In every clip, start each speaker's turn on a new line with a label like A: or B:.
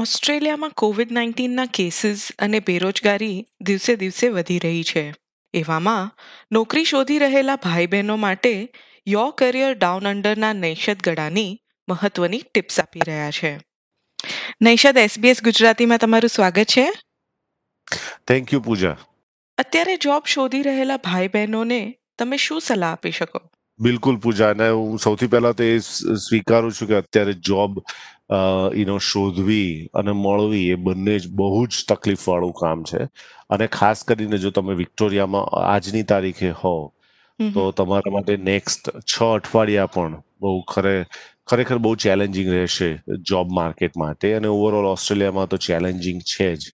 A: ઓસ્ટ્રેલિયામાં Covid નાઇન્ટીનના cases અને બેરોજગારી દિવસે દિવસે વધી રહી છે. એવામાં નોકરી શોધી રહેલા ભાઈ બહેનો માટે યો કરિયર ડાઉન અંડરના નૈષદ ગળાની મહત્વની ટિપ્સ આપી રહ્યા છે. નૈષદ એસબીએસ ગુજરાતીમાં તમારું સ્વાગત છે.
B: Thank you Pooja.
A: અત્યારે જોબ શોધી રહેલા ભાઈ બહેનોને તમે શું સલાહ આપી શકો?
B: બિલકુલ પૂજા. અને હું સૌથી પહેલા તો એ સ્વીકારું છું કે અત્યારે જોબ એનો શોધવી અને મળવી એ બંને જ બહુ જ તકલીફ વાળું કામ છે. અને ખાસ કરીને જો તમે વિક્ટોરિયામાં આજની તારીખે હો તો તમારા માટે નેક્સ્ટ છ અઠવાડિયા પણ બહુ ખરે ખરેખર બહુ ચેલેન્જિંગ રહેશે જોબ માર્કેટ માટે. અને ઓવરઓલ ઓસ્ટ્રેલિયામાં તો ચેલેન્જિંગ છે જ.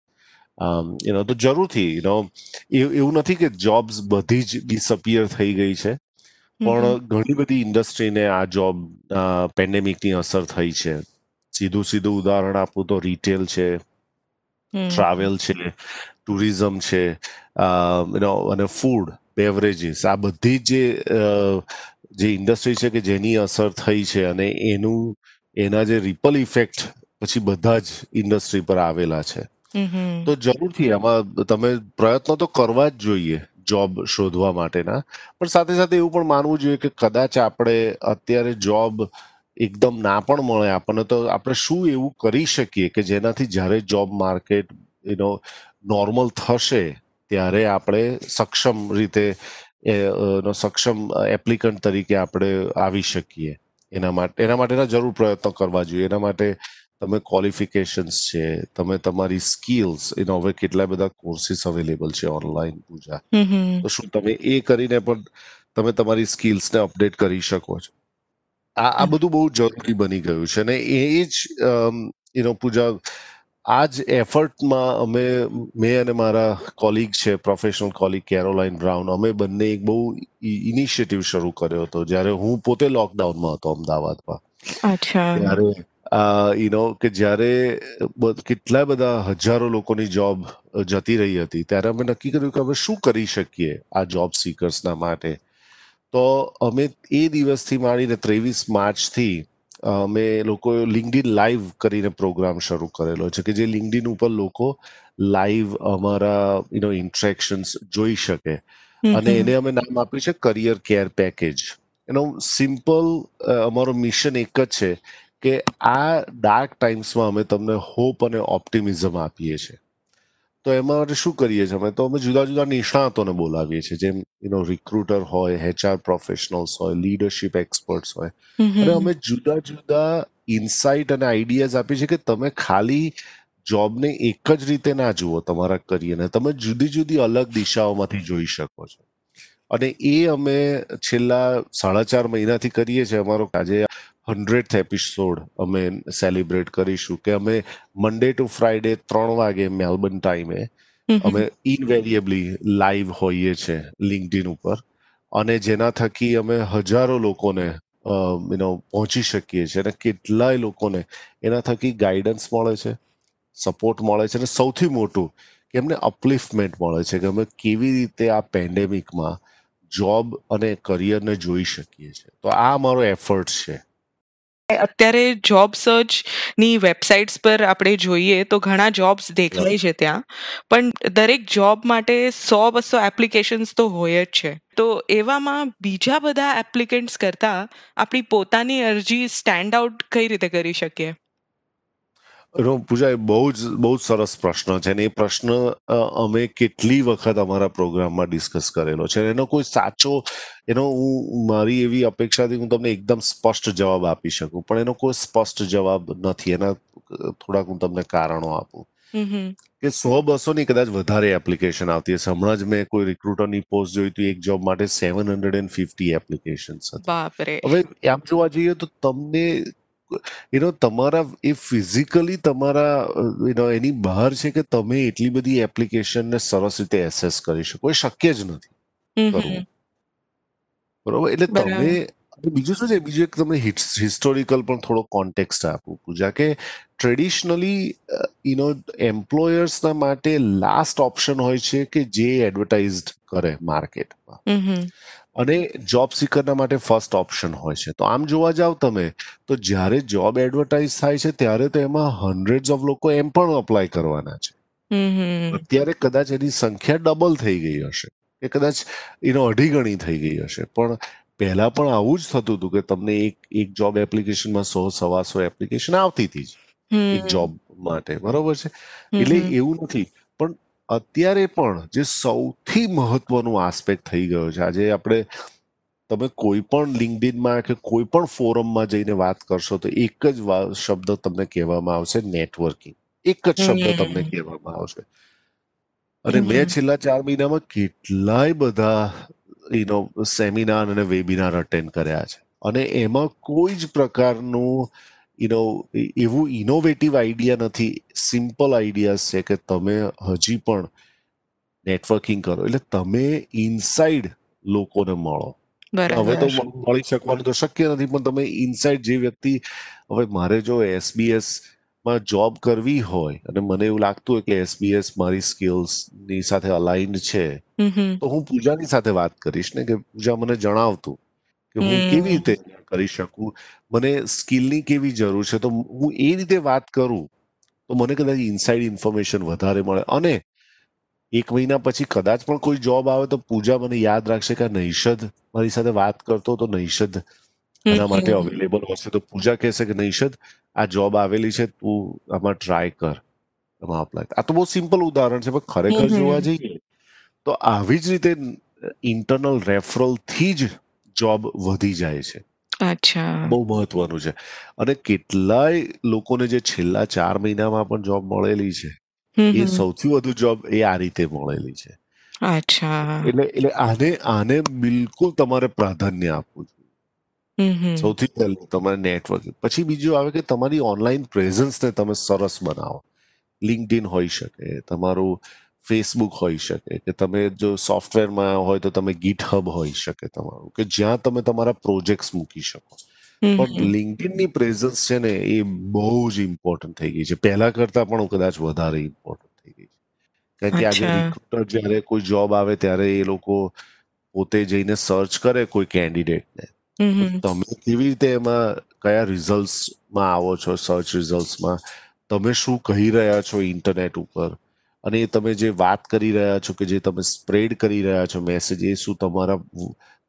B: યુનો તો જરૂરથી યુનો એવું નથી કે જોબ્સ બધી જ ડિસઅપિયર થઈ ગઈ છે. પણ ઘણી બધી ઇન્ડસ્ટ્રીને આ જોબ પેન્ડેમિકની અસર થઈ છે. સીધું સીધું ઉદાહરણ આપું તો રિટેલ છે ટ્રાવેલ છે ટુરિઝમ છે અને ફૂડ બેવરેજીસ આ બધી જે જે ઇન્ડસ્ટ્રી છે કે જેની અસર થઈ છે અને એનું એના જે રિપલ ઇફેક્ટ પછી બધા જ ઇન્ડસ્ટ્રી પર આવેલા છે. તો જરૂરથી આમાં તમે પ્રયત્નો તો કરવા જ જોઈએ. જોબ શોધવા માટેના. પણ સાથે સાથે એવું પણ માનવું જોઈએ કે કદાચ આપણે અત્યારે જોબ એકદમ ના પણ મળે આપણને, તો આપણે શું એવું કરી શકીએ કે જેનાથી જ્યારે જોબ માર્કેટ એનો નોર્મલ થશે, ત્યારે આપણે સક્ષમ રીતે એનો સક્ષમ એપ્લિકન્ટ તરીકે આપણે આવી શકીએ. એના માટે, એના માટેના જરૂર પ્રયત્નો કરવા જોઈએ. એના માટે તમે ક્વોલિફિકેશન્સ છે તમે તમારી સ્કિલ્સ એનો હવે કેટલા બધા કોર્સિસ અવેલેબલ છે ઓનલાઈન પૂજા. તો શું તમે એ કરીને પણ તમે તમારી સ્કિલ્સને અપડેટ કરી શકો છો. આ આ બધું બહુ જરૂરી બની ગયું છે અને એ જ એનો પૂજા આ જ એફર્ટમાં અમે મેં અને મારા કોલિગ છે પ્રોફેશનલ કોલિગ કેરોલાઇન બ્રાઉન અમે બંને એક બહુ ઇનિશિયેટિવ શરૂ કર્યો હતો. જ્યારે હું પોતે લોકડાઉનમાં હતો અમદાવાદમાં. ત્યારે યુ નો કે જ્યારે કેટલા બધા હજારો લોકોની જોબ જતી રહી હતી ત્યારે અમે નક્કી કર્યું કે અમે શું કરી શકીએ આ જોબ સીકર્સના માટે. તો અમે એ દિવસથી માંડીને ત્રેવીસ માર્ચથી અમે લોકો લિંકડિન લાઈવ કરીને પ્રોગ્રામ શરૂ કરેલો છે કે જે લિંકડિન ઉપર લોકો લાઈવ અમારા યુ નો ઇન્ટ્રેક્શન્સ જોઈ શકે. અને એને અમે નામ આપ્યું છે કરિયર કેર પેકેજ એનો સિમ્પલ અમારો મિશન એક જ છે કે આ ડાર્ક ટાઈમ્સમાં અમે તમને હોપ અને ઓપ્ટિમિઝમ આપીએ છીએ. તો એમાં માટે શું કરીએ છીએ અમે? તો અમે જુદા જુદા નિષ્ણાતોને બોલાવીએ છીએ. જેમ યુનો રિક્રુટર હોય એચઆર પ્રોફેશનલ્સ હોય લીડરશિપ એક્સપર્ટ્સ હોય. અને અમે જુદા જુદા ઇન્સાઇટ અને આઈડિયાઝ આપીએ છીએ કે તમે ખાલી જોબને એક જ રીતે ના જુઓ તમારા કરિયરને તમે જુદી જુદી અલગ દિશાઓમાંથી જોઈ શકો છો. અને એ અમે છેલ્લા સાડા ચાર મહિનાથી કરીએ છીએ. અમારો આજે હંડ્રેડ એપિસોડ અમે સેલિબ્રેટ કરીશું કે અમે મંડે ટુ ફ્રાઈડે ત્રણ વાગે મેલબર્ન ટાઈમે અમે ઇનવેરિયેબલી લાઈવ હોઈએ છીએ લિંકડિન ઉપર. અને જેના થકી અમે હજારો લોકોને યુનો પહોંચી શકીએ છીએ અને કેટલાય લોકોને એના થકી ગાઈડન્સ મળે છે સપોર્ટ મળે છે અને સૌથી મોટું કે એમને અપલિફમેન્ટ મળે છે કે અમે કેવી રીતે આ પેન્ડેમિકમાં જોબ અને કરિયરને જોઈ શકીએ છીએ. તો આ અમારો એફર્ટ છે.
A: અત્યારે જોબ સર્ચની વેબસાઇટ્સ પર આપણે જોઈએ તો ઘણા જોબ્સ દેખાય છે ત્યાં. પણ દરેક જોબ માટે સો બસો એપ્લિકેશન્સ તો હોય જ છે. તો એવામાં બીજા બધા એપ્લિકેન્ટ્સ કરતા આપણી પોતાની અરજી સ્ટેન્ડ આઉટ કઈ રીતે કરી શકીએ?
B: પૂજા એ બહુ જ બહુ જ સરસ પ્રશ્ન છે અને એ પ્રશ્ન અમે કેટલી વખત અમારા પ્રોગ્રામમાં ડિસ્કસ કરેલો છે એનો કોઈ સાચો એનો હું મારી એવી અપેક્ષાથી હું તમને એકદમ સ્પષ્ટ જવાબ આપી શકું પણ એનો કોઈ સ્પષ્ટ જવાબ નથી એના થોડાક હું તમને કારણો આપું. કે સો બસો ની કદાચ વધારે એપ્લિકેશન આવતી હશે હમણાં જ મેં કોઈ રિક્રુટરની પોસ્ટ જોઈ હતી એક જોબ માટે seven hundred and fifty application હવે આમ જોવા જઈએ તો તમને યુ તમારા એ ફિઝિકલી તમારા યુ એની બહાર છે કે તમે એટલી બધી એપ્લિકેશનને સરસ રીતે એસેસ કરી શકો એ શક્ય જ નથી કરવું. બરોબર? એટલે તમે બીજું શું છે? બીજું એક તમને હિસ્ટોરિકલ પણ થોડો કોન્ટેક્સ્ટ આપું પૂજા કે ટ્રેડિશનલી યુનો એમ્પ્લોયર્સના માટે લાસ્ટ ઓપ્શન હોય છે કે જે એડવર્ટાઇઝ કરે માર્કેટમાં અને જોબ સિકરના માટે ફર્સ્ટ ઓપ્શન હોય છે. તો આમ જોવા જાવ તમે તો જ્યારે જોબ એડવર્ટાઇઝ થાય છે ત્યારે તો એમાં હંડ્રેડ ઓફ લોકો એમ પણ અપ્લાય કરવાના છે. અત્યારે કદાચ એની સંખ્યા ડબલ થઈ ગઈ હશે કે કદાચ એનો અઢી ગણી થઈ ગઈ હશે. પણ પહેલા પણ આવું જ થતું હતું કે તમને એક એક જોબ એપ્લિકેશનમાં સો સવાસો એપ્લિકેશન આવતી હતી જ. એક જોબ માટે બરોબર છે? એટલે એવું નથી. અત્યારે પણ જે સૌથી મહત્વનું આસ્પેક્ટ થઈ ગયો છે. આજે આપણે તમે કોઈ પણ લિંકડિનમાં કે કોઈ પણ ફોરમમાં જઈને વાત કરશો તો એક જ શબ્દ તમને કહેવામાં આવશે નેટવર્કિંગ એક જ શબ્દ તમને કહેવામાં આવશે. અને મેં છેલ્લા ચાર મહિનામાં કેટલાય બધા you know seminar and webinar attend કર્યા છે. અને એમાં કોઈ જ પ્રકારનું યુનો એવું ઇનોવેટિવ આઈડિયા નથી. સિમ્પલ આઈડિયાઝ છે કે તમે હજી પણ નેટવર્કિંગ કરો. એટલે તમે ઇનસાઇડ લોકોને મળો. હવે તો મળી શકવાનું તો શક્ય નથી પણ તમે ઇનસાઇડ જે વ્યક્તિ હવે મારે જો એસબીએસમાં જોબ કરવી હોય અને મને એવું લાગતું હોય કે એસબીએસ મારી સ્કિલ્સની સાથે અલાઇન્ડ છે તો હું પૂજાની સાથે વાત કરીશ ને કે પૂજા મને જણાવતું કે હું કેવી રીતે કરી શકું. મને સ્કિલની કેવી જરૂર છે? તો હું એ રીતે વાત કરું તો મને કદાચ ઇનસાઇડ ઇન્ફોર્મેશન વધારે મળે. અને એક મહિના પછી કદાચ પણ કોઈ જોબ આવે તો પૂજા મને યાદ રાખશે કે નૈષદ મારી સાથે વાત કરતો તો નૈષદ એના માટે અવેલેબલ હશે તો પૂજા કહેશે કે નૈષદ આ જોબ આવેલી છે તું આમાં ટ્રાય કર. એમાં અપ્લાય આ તો બહુ સિમ્પલ ઉદાહરણ છે પણ ખરેખર જોવા જઈએ તો આવી જ રીતે ઇન્ટરનલ રેફરલથી જ જોબ વધી જાય છે.
A: અચ્છા.
B: બહુ મહત્વનું છે. અને કેટલાય લોકોને જે છેલ્લા ચાર મહિનામાં પણ જોબ મળેલી છે એ સૌથી વધુ જોબ એ આ રીતે મળેલી છે.
A: અચ્છા.
B: એટલે એટલે આને આને બિલકુલ તમારે પ્રાધાન્ય આપવું સૌથી પહેલું તમારે નેટવર્કિંગ પછી બીજું આવે કે તમારી ઓનલાઈન પ્રેઝન્સને તમે સરસ બનાવો. લિંકડિન હોઈ શકે તમારું ફેસબુક હોઈ શકે કે તમે જો સોફ્ટવેરમાં હોય તો તમે ગીટ હબ હોઈ શકે તમારું કે જ્યાં તમે તમારા પ્રોજેક્ટ્સ મૂકી શકો. પણ લિંકડિનની પ્રેઝન્સ છે ને એ બહુ જ ઇમ્પોર્ટન્ટ થઈ ગઈ છે. પહેલા કરતા પણ કદાચ વધારે ઇમ્પોર્ટન્ટ થઈ ગઈ છે. કારણ કે આજે રિક્રુટર જ્યારે કોઈ જોબ આવે ત્યારે એ લોકો પોતે જઈને સર્ચ કરે કોઈ કેન્ડિડેટને તમે કેવી રીતે એમાં કયા રિઝલ્ટમાં આવો છો સર્ચ રિઝલ્ટમાં તમે શું કહી રહ્યા છો ઇન્ટરનેટ ઉપર? અને એ તમે જે વાત કરી રહ્યા છો કે જે તમે સ્પ્રેડ કરી રહ્યા છો મેસેજ એ શું તમારા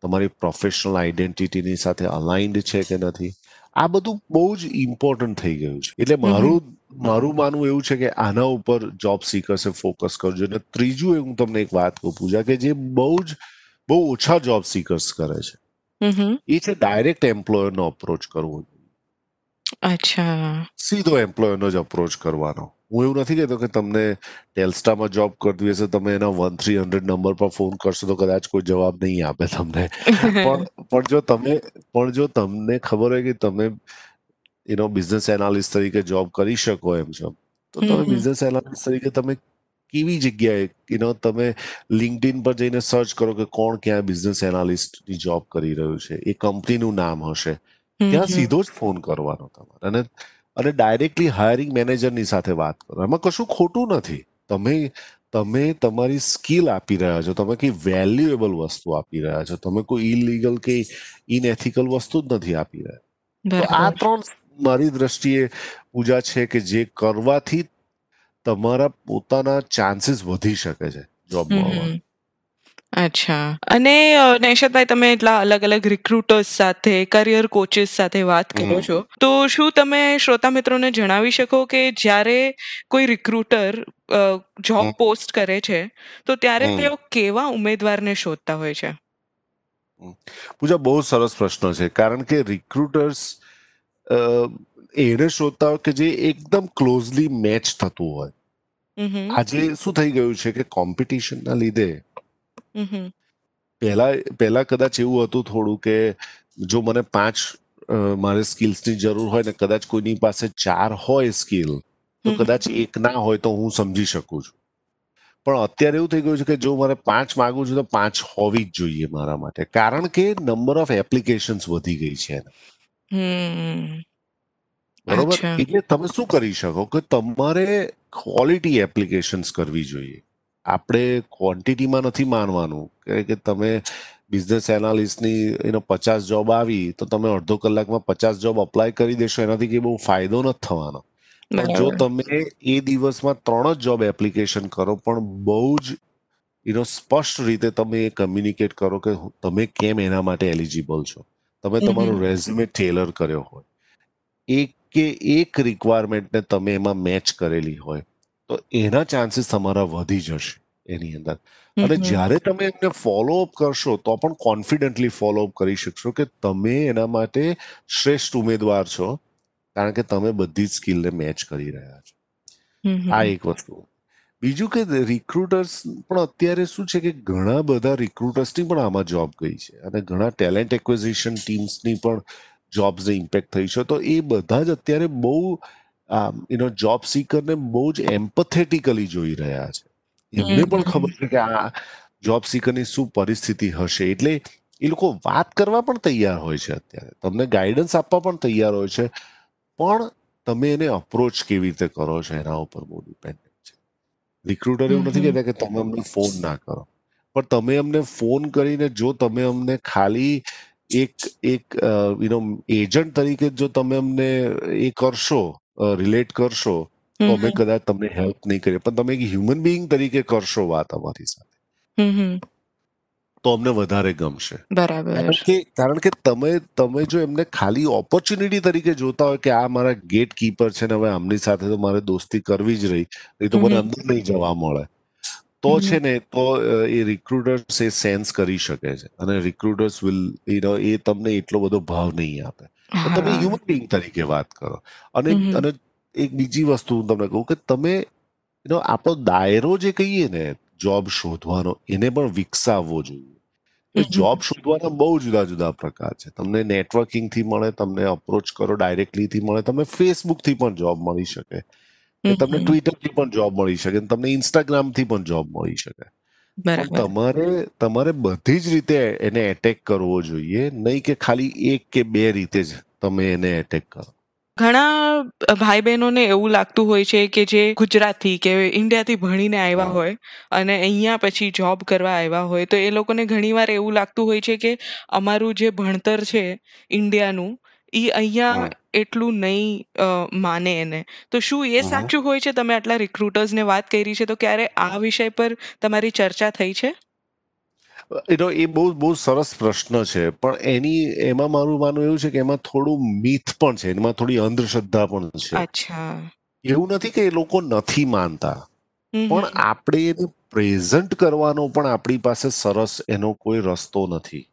B: તમારી પ્રોફેશનલ આઈડેન્ટિટીની સાથે અલાઇન્ડ છે કે નથી? આ બધું બહુ જ ઇમ્પોર્ટન્ટ થઈ ગયું છે. એટલે મારું મારું માનવું એવું છે કે આના ઉપર જોબ સિકર્સે ફોકસ કરજો. અને ત્રીજું એ હું તમને એક વાત કહું પૂજા કે જે બહુ જ બહુ ઓછા જોબ સિકર્સ કરે છે. એ છે ડાયરેક્ટ એમ્પ્લોયરનો અપ્રોચ કરવો
A: અચ્છા.
B: સીધો એમ્પ્લોયરનો જ અપ્રોચ કરવાનો. હું એવું નથી કહેતો કે તમને ટેલસ્ટામાં જોબ કરતી હશે તમે એના વન થ્રી હંડ્રેડ નંબર પર ફોન કરશો તો કદાચ કોઈ જવાબ નહીં આપે તમને. પણ પણ જો તમે પણ જો તમને ખબર હોય કે તમે એનો બિઝનેસ એનાલિસ્ટ તરીકે જોબ કરી શકો એમ છો તો તમે બિઝનેસ એનાલિસ્ટ તરીકે તમે કેવી જગ્યાએ યુ તમે લિંકડિન પર જઈને સર્ચ કરો કે કોણ ક્યાં બિઝનેસ એનાલિસ્ટની જોબ કરી રહ્યું છે એ કંપનીનું નામ હશે. ત્યાં સીધો જ ફોન કરવાનો તમારે. અને અને ડાયરેક્ટલી હાયરિંગ મેનેજરની સાથે વાત કરો. એમાં કશું ખોટું નથી. તમે તમે તમારી સ્કિલ આપી રહ્યા છો. તમે કઈ વેલ્યુએબલ વસ્તુ આપી રહ્યા છો. તમે કોઈ ઇલીગલ કે ઇનએથિકલ વસ્તુ જ નથી આપી રહ્યા. તો આ ત્રણ મારી દ્રષ્ટિએ પૂજા છે કે જે કરવાથી તમારા પોતાના ચાન્સીસ વધી શકે છે જોબ મળવાનું.
A: અચ્છા. અને નૈશદભાઈ તમે એટલા અલગ અલગ રિક્રુટર્સ સાથે કરિયર કોચિસ સાથે વાત કરો છો. તો શું તમે શ્રોતા મિત્રોને જણાવી શકો કે જ્યારે કોઈ રિક્રુટર જોબ પોસ્ટ કરે છે તો ત્યારે તેઓ કેવા ઉમેદવારને શોધતા હોય છે?
B: પૂજા બહુ સરસ પ્રશ્ન છે. કારણ કે રિક્રુટર્સ એને શોધતા હોય કે જે એકદમ ક્લોઝલી મેચ થતું હોય. આજે શું થઈ ગયું છે કે કોમ્પિટિશનના લીધે પહેલા પહેલા કદાચ એવું હતું થોડું કે જો મને પાંચ મારે સ્કિલ્સની જરૂર હોય ને કદાચ કોઈની પાસે ચાર હોય સ્કિલ તો કદાચ એક ના હોય તો હું સમજી શકું છું. પણ અત્યારે એવું થઈ ગયું છે કે જો મારે પાંચ માગું છું તો પાંચ હોવી જ જોઈએ મારા માટે. કારણ કે નંબર ઓફ એપ્લિકેશન્સ વધી ગઈ છે બરોબર? એટલે તમે શું કરી શકો કે તમારે ક્વોલિટી એપ્લિકેશન્સ કરવી જોઈએ. આપણે ક્વોન્ટિટીમાં નથી માનવાનું. કે તમે બિઝનેસ એનાલિસ્ટની એનો પચાસ જોબ આવી તો તમે અડધો કલાકમાં પચાસ જોબ અપ્લાય કરી દેશો. એનાથી કંઈ બહુ ફાયદો નથી થવાનો. પણ જો તમે એ દિવસમાં ત્રણ જ જોબ એપ્લિકેશન કરો પણ બહુ જ એનો સ્પષ્ટ રીતે તમે એ કમ્યુનિકેટ કરો કે તમે કેમ એના માટે એલિજિબલ છો? તમે તમારું. રેઝ્યુમે ટેલર કર્યો હોય. એક કે એક રિક્વાયરમેન્ટને તમે એમાં મેચ કરેલી હોય. તો એના ચાન્સીસ તમારા વધી જશે એની અંદર અને. જ્યારે તમે એમને ફોલોઅપ કરશો તો પણ કોન્ફિડન્ટલી ફોલોઅપ કરી શકશો કે તમે એના માટે શ્રેષ્ઠ ઉમેદવાર છો કારણ કે તમે બધી જ સ્કિલને મેચ કરી રહ્યા છો. આ એક વસ્તુ બીજું કે રિક્રુટર્સ પણ અત્યારે શું છે કે ઘણા બધા રિક્રુટર્સની પણ આમાં જોબ ગઈ છે અને ઘણા ટેલેન્ટ એક્વિઝિશન ટીમ્સની પણ જોબ્સને ઇમ્પેક્ટ થઈ છે તો એ બધા જ અત્યારે બહુ યુનો જોબ સીકરને બહુ જ એમ્પથેટિકલી જોઈ રહ્યા છે. એમને પણ ખબર છે કે આ જોબ સીકરની શું પરિસ્થિતિ હશે? એટલે એ લોકો વાત કરવા પણ તૈયાર હોય છે અત્યારે. તમને ગાઈડન્સ આપવા પણ તૈયાર હોય છે. પણ તમે એને અપ્રોચ કેવી રીતે કરો છો? એના ઉપર બહુ ડિપેન્ડન્ટ છે. રિક્રુટર એવું નથી કહેતા કે તમે અમને ફોન ના કરો. પણ તમે અમને ફોન કરીને જો તમે અમને ખાલી એક એક યુનો એજન્ટ તરીકે જો તમે અમને એ કરશો રિલેટ કરશો તો અમે કદાચ તમને હેલ્પ નહીં કરીએ. પણ તમે એક હ્યુમન બિંગ તરીકે કરશો વાત અમારી સાથે. તો અમને વધારે ગમશે.
A: બરાબર.
B: કારણ કે કારણ કે તમે તમે જો એમને ખાલી ઓપોર્ચ્યુનિટી તરીકે જોતા હોય કે આ મારા ગેટ કીપર છે ને હવે આમની સાથે તો મારે દોસ્તી કરવી જ રહી એ તો મને અંદર નહીં જવા મળે. તો છે ને તો એ રિક્રુટર્સ એ સેન્સ કરી શકે છે. અને રિક્રુટર્સ વિલ એ તમને એટલો બધો ભાવ નહીં આપે. તમે હ્યુમન બિંગ તરીકે વાત કરો. અને. અને એક બીજી વસ્તુ હું તમને કહું કે તમે એનો આપણો દાયરો જે કહીએ ને જોબ શોધવાનો એને પણ વિકસાવવો જોઈએ. જોબ શોધવાના બહુ જુદા જુદા પ્રકાર છે. તમને નેટવર્કિંગથી મળે તમને અપ્રોચ કરો ડાયરેક્ટલી થી મળે તમને ફેસબુકથી પણ જોબ મળી શકે. તમને ટ્વિટરથી ટ્વિટરથી પણ જોબ મળી શકે તમને ઇન્સ્ટાગ્રામથી પણ જોબ મળી શકે. તમારે તમારે બધી જ રીતે એને એટેક કરવો જોઈએ. નહીં કે ખાલી એક કે બે રીતે જ તમે એને એટેક કરો.
A: ઘણા ભાઈ બહેનોને એવું લાગતું હોય છે કે જે ગુજરાતી કે ઇન્ડિયાથી ભણીને આવ્યા હોય અને અહીંયા પછી જોબ કરવા આવ્યા હોય તો એ લોકોને ઘણીવાર એવું લાગતું હોય છે કે અમારું જે ભણતર છે ઇન્ડિયાનું એ અહીંયા. એટલું નહીં માને એને. તો શું એ સાચું હોય છે? તમે આટલા રિક્રુટર્સને વાત કરી છે તો ક્યારે આ વિષય પર તમારી ચર્ચા થઈ છે?
B: એનો એ બહુ બહુ સરસ પ્રશ્ન છે પણ એની એમાં મારું માનવું એવું છે કે એમાં થોડું મિથ પણ છે એમાં થોડી અંધશ્રદ્ધા પણ છે. એવું નથી કે એ લોકો નથી માનતા પણ આપણે એને પ્રેઝન્ટ કરવાનો પણ આપણી પાસે સરસ એનો કોઈ રસ્તો નથી.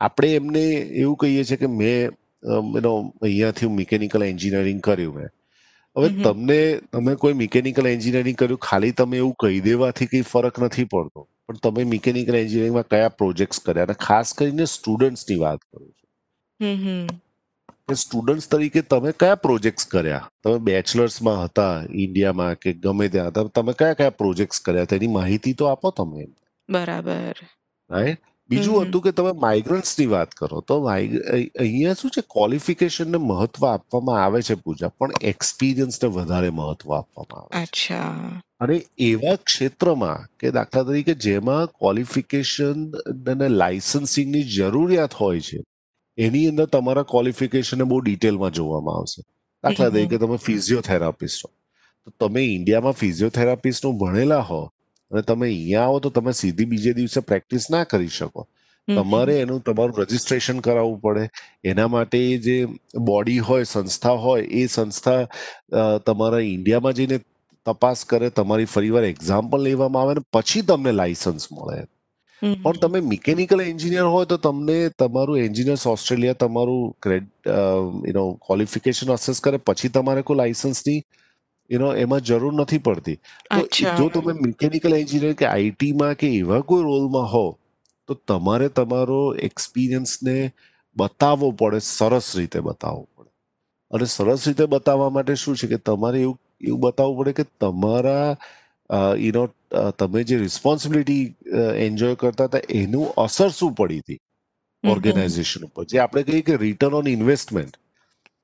B: આપણે એમને એવું કહીએ છીએ કે મેં એનો અહીંયાથી મિકેનિકલ એન્જિનિયરિંગ કર્યું મેં. હવે. તમને તમે કોઈ મિકેનિકલ એન્જિનિયરિંગ કર્યું ખાલી તમે એવું કહી દેવાથી કંઈ ફરક નથી પડતો. પણ તમે મિકેનિકલ એન્જિનિયરિંગમાં કયા પ્રોજેક્ટ્સ કર્યા? અને ખાસ કરીને સ્ટુડન્ટ્સની વાત કરું છું. કે સ્ટુડન્ટ્સ તરીકે તમે કયા પ્રોજેક્ટ્સ કર્યા? તમે બેચલર્સમાં હતા ઇન્ડિયામાં કે ગમે ત્યાં હતા તમે કયા કયા પ્રોજેક્ટ્સ કર્યા? તેની માહિતી તો આપો તમે
A: બરાબર.
B: રાઈટ બીજું હતું કે તમે માઇગ્રન્ટ્સની વાત કરો તો અહીંયા શું છે? ક્વોલિફિકેશનને મહત્વ આપવામાં આવે છે પૂજા પણ એક્સપિરિયન્સને વધારે મહત્વ આપવામાં આવે છે.
A: અચ્છા.
B: અને એવા ક્ષેત્રમાં કે દાખલા તરીકે જેમાં ક્વોલિફિકેશન અને લાયસન્સિંગની જરૂરિયાત હોય છે એની અંદર તમારા ક્વોલિફિકેશનને બહુ ડિટેલમાં જોવામાં આવશે. દાખલા. તરીકે તમે ફિઝિયોથેરાપિસ્ટ હો તો તમે ઇન્ડિયામાં ફિઝિયોથેરાપિસ્ટનું ભણેલા હો અને તમે અહીંયા આવો તો તમે સીધી બીજે દિવસે પ્રેક્ટિસ ના કરી શકો. તમારે એનું તમારું રજીસ્ટ્રેશન કરાવવું પડે. એના માટે જે બોડી હોય સંસ્થા હોય એ સંસ્થા તમારા ઇન્ડિયામાં જઈને તપાસ કરે તમારી ફરીવાર એક્ઝામ પણ લેવામાં આવે ને પછી તમને લાયસન્સ મળે. પણ તમે મિકેનિકલ એન્જિનિયર હોય તો તમને તમારું એન્જિનિયર્સ ઓસ્ટ્રેલિયા તમારું યુનો ક્વોલિફિકેશન અસેસ કરે પછી તમારે કોઈ લાયસન્સની યુનો એમાં જરૂર નથી પડતી. તો જો તમે મિકેનિકલ એન્જિનિયર કે આઈટીમાં કે એવા કોઈ રોલમાં હો તો તમારે તમારો એક્સપિરિયન્સને બતાવવો પડે સરસ રીતે બતાવવો પડે. અને સરસ રીતે બતાવવા માટે શું છે કે તમારે એવું એવું બતાવવું પડે કે તમારા યુનો તમે જે રિસ્પોન્સિબિલિટી એન્જોય કરતા હતા એનું અસર શું પડી હતી. ઓર્ગેનાઇઝેશન ઉપર. જે આપણે કહીએ કે રિટર્ન ઓન ઇન્વેસ્ટમેન્ટ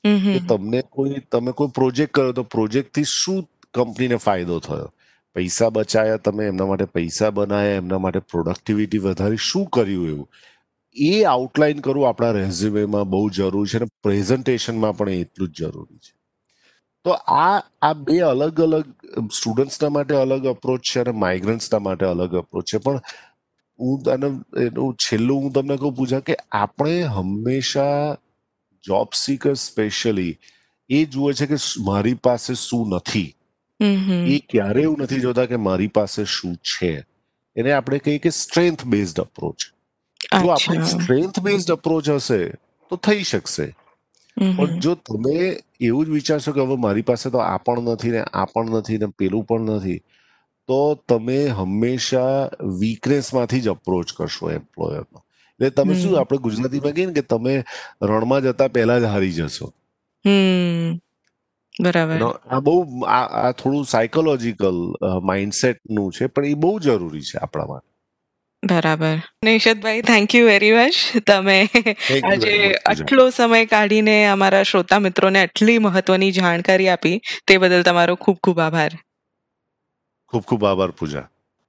B: કે તમને કોઈ તમે કોઈ પ્રોજેક્ટ કર્યો તો પ્રોજેક્ટથી શું કંપનીને ફાયદો થયો? પૈસા બચાયા તમે એમના માટે પૈસા બનાયા એમના માટે પ્રોડક્ટિવિટી વધારી શું કર્યું એવું? એ આઉટલાઈન કરવું આપણા રેઝ્યુમેમાં બહુ જરૂરી છે અને પ્રેઝન્ટેશનમાં પણ એટલું જ જરૂરી છે. તો આ આ બે અલગ અલગ સ્ટુડન્ટ્સના માટે અલગ અપ્રોચ છે અને માઇગ્રન્ટ્સના માટે અલગ અપ્રોચ છે. પણ હું તને એનું છેલ્લું હું તમને કહું પૂછા કે આપણે હંમેશા જોબ સીકર સ્પેશિયલી એ જુએ છે કે મારી પાસે શું નથી. એ ક્યારે એવું નથી જોતા કે મારી પાસે શું છે. એને આપણે કહીએ કે સ્ટ્રેન્થ બેઝડ અપ્રોચ જો આપણે સ્ટ્રેન્થ બેઝડ અપ્રોચ હશે તો થઈ શકશે. પણ જો તમે એવું જ વિચારશો કે હવે મારી પાસે તો આ પણ નથી ને આ પણ નથી ને પેલું પણ નથી તો તમે હંમેશા વીકનેસમાંથી જ અપ્રોચ કરશો એમ્પ્લોયરનો એટલે તમે શું આપણે ગુજરાતીમાં કહીએ ને કે તમે રણમાં જતા પહેલા જ હારી જશો.
A: બરાબર.
B: આ બહુ આ થોડું સાયકોલોજીકલ માઇન્ડસેટનું છે પણ એ બહુ જરૂરી છે આપણા માટે.
A: બરાબર. નિષદભાઈ થેન્ક યુ વેરી મચ તમે આજે આટલો સમય કાઢીને અમારા શ્રોતા મિત્રોને આટલી મહત્વની જાણકારી આપી તે બદલ તમારો ખૂબ ખૂબ આભાર.
B: ખૂબ ખૂબ આભાર પૂજા.